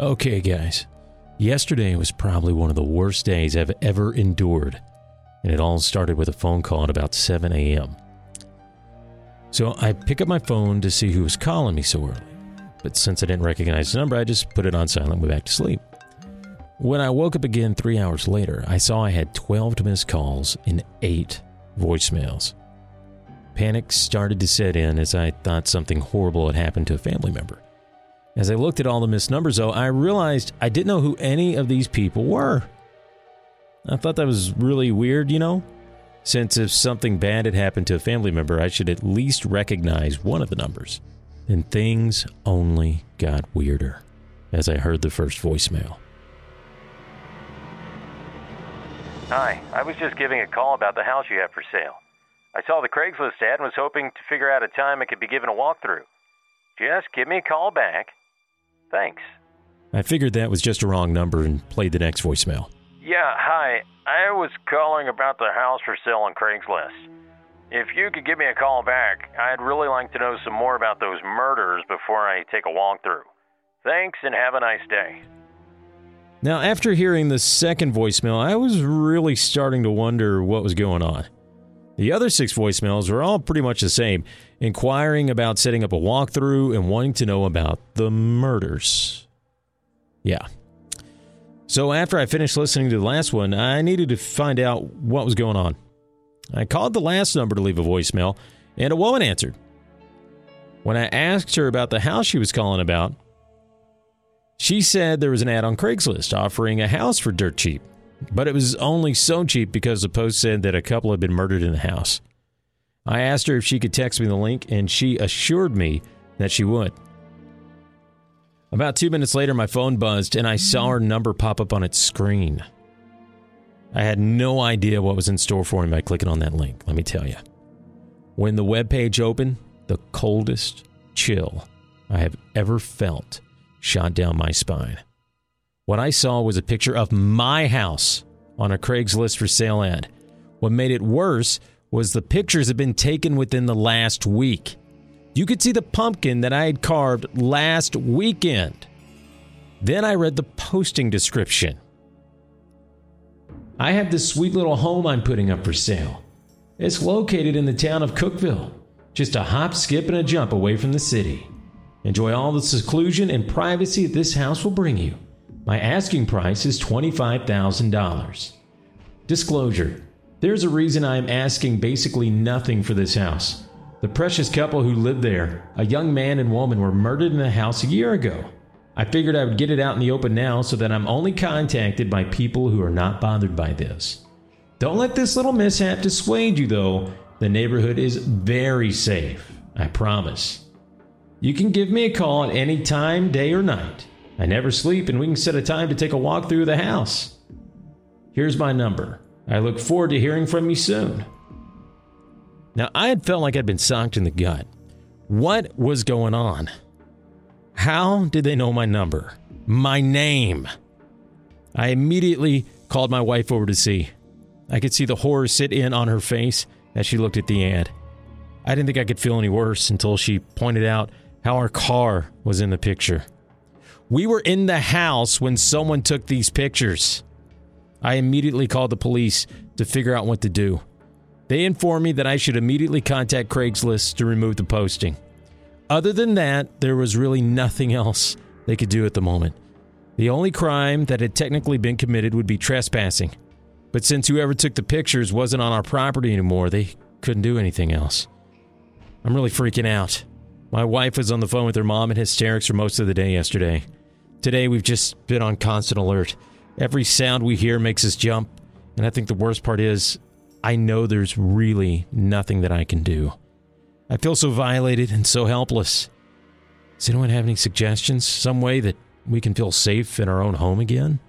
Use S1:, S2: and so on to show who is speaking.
S1: Okay, guys. Yesterday was probably one of the worst days I've ever endured, and it all started with a phone call at about 7 a.m. So I pick up my phone to see who was calling me so early, but since I didn't recognize the number, I just put it on silent and went back to sleep. When I woke up again three hours later, I saw I had 12 missed calls and 8 voicemails. Panic started to set in as I thought something horrible had happened to a family member. As I looked at all the missed numbers, though, I realized I didn't know who any of these people were. I thought that was really weird, you know? Since if something bad had happened to a family member, I should at least recognize one of the numbers. And things only got weirder as I heard the first voicemail.
S2: Hi, I was just giving a call about the house you have for sale. I saw the Craigslist ad and was hoping to figure out a time I could be given a walkthrough. Just give me a call back. Thanks.
S1: I figured that was just a wrong number and played the next voicemail.
S2: Yeah, hi. I was calling about the house for sale on Craigslist. If you could give me a call back, I'd really like to know some more about those murders before I take a walkthrough. Thanks and have a nice day.
S1: Now, after hearing the second voicemail, I was really starting to wonder what was going on. The other six voicemails were all pretty much the same, inquiring about setting up a walkthrough and wanting to know about the murders. Yeah. So after I finished listening to the last one, I needed to find out what was going on. I called the last number to leave a voicemail, and a woman answered. When I asked her about the house she was calling about, she said there was an ad on Craigslist offering a house for dirt cheap. But it was only so cheap because the post said that a couple had been murdered in the house. I asked her if she could text me the link, and she assured me that she would. About two minutes later, my phone buzzed, and I saw her number pop up on its screen. I had no idea what was in store for me by clicking on that link, let me tell you. When the web page opened, the coldest chill I have ever felt shot down my spine. What I saw was a picture of my house on a Craigslist for sale ad. What made it worse was the pictures had been taken within the last week. You could see the pumpkin that I had carved last weekend. Then I read the posting description. I have this sweet little home I'm putting up for sale. It's located in the town of Cookville, just a hop, skip, and a jump away from the city. Enjoy all the seclusion and privacy this house will bring you. My asking price is $25,000. Disclosure There's a reason I am asking basically nothing for this house. The precious couple who lived there, a young man and woman, were murdered in the house a year ago. I figured I would get it out in the open now so that I'm only contacted by people who are not bothered by this. Don't let this little mishap dissuade you, though. The neighborhood is very safe, I promise. You can give me a call at any time, day or night. I never sleep, and we can set a time to take a walk through the house. Here's my number. I look forward to hearing from you soon. Now, I had felt like I'd been socked in the gut. What was going on? How did they know my number? My name? I immediately called my wife over to see. I could see the horror sit in on her face as she looked at the ad. I didn't think I could feel any worse until she pointed out how our car was in the picture. We were in the house when someone took these pictures. I immediately called the police to figure out what to do. They informed me that I should immediately contact Craigslist to remove the posting. Other than that, there was really nothing else they could do at the moment. The only crime that had technically been committed would be trespassing. But since whoever took the pictures wasn't on our property anymore, they couldn't do anything else. I'm really freaking out. My wife was on the phone with her mom in hysterics for most of the day yesterday. Today, we've just been on constant alert. Every sound we hear makes us jump. And I think the worst part is, I know there's really nothing that I can do. I feel so violated and so helpless. Does anyone have any suggestions? Some way that we can feel safe in our own home again?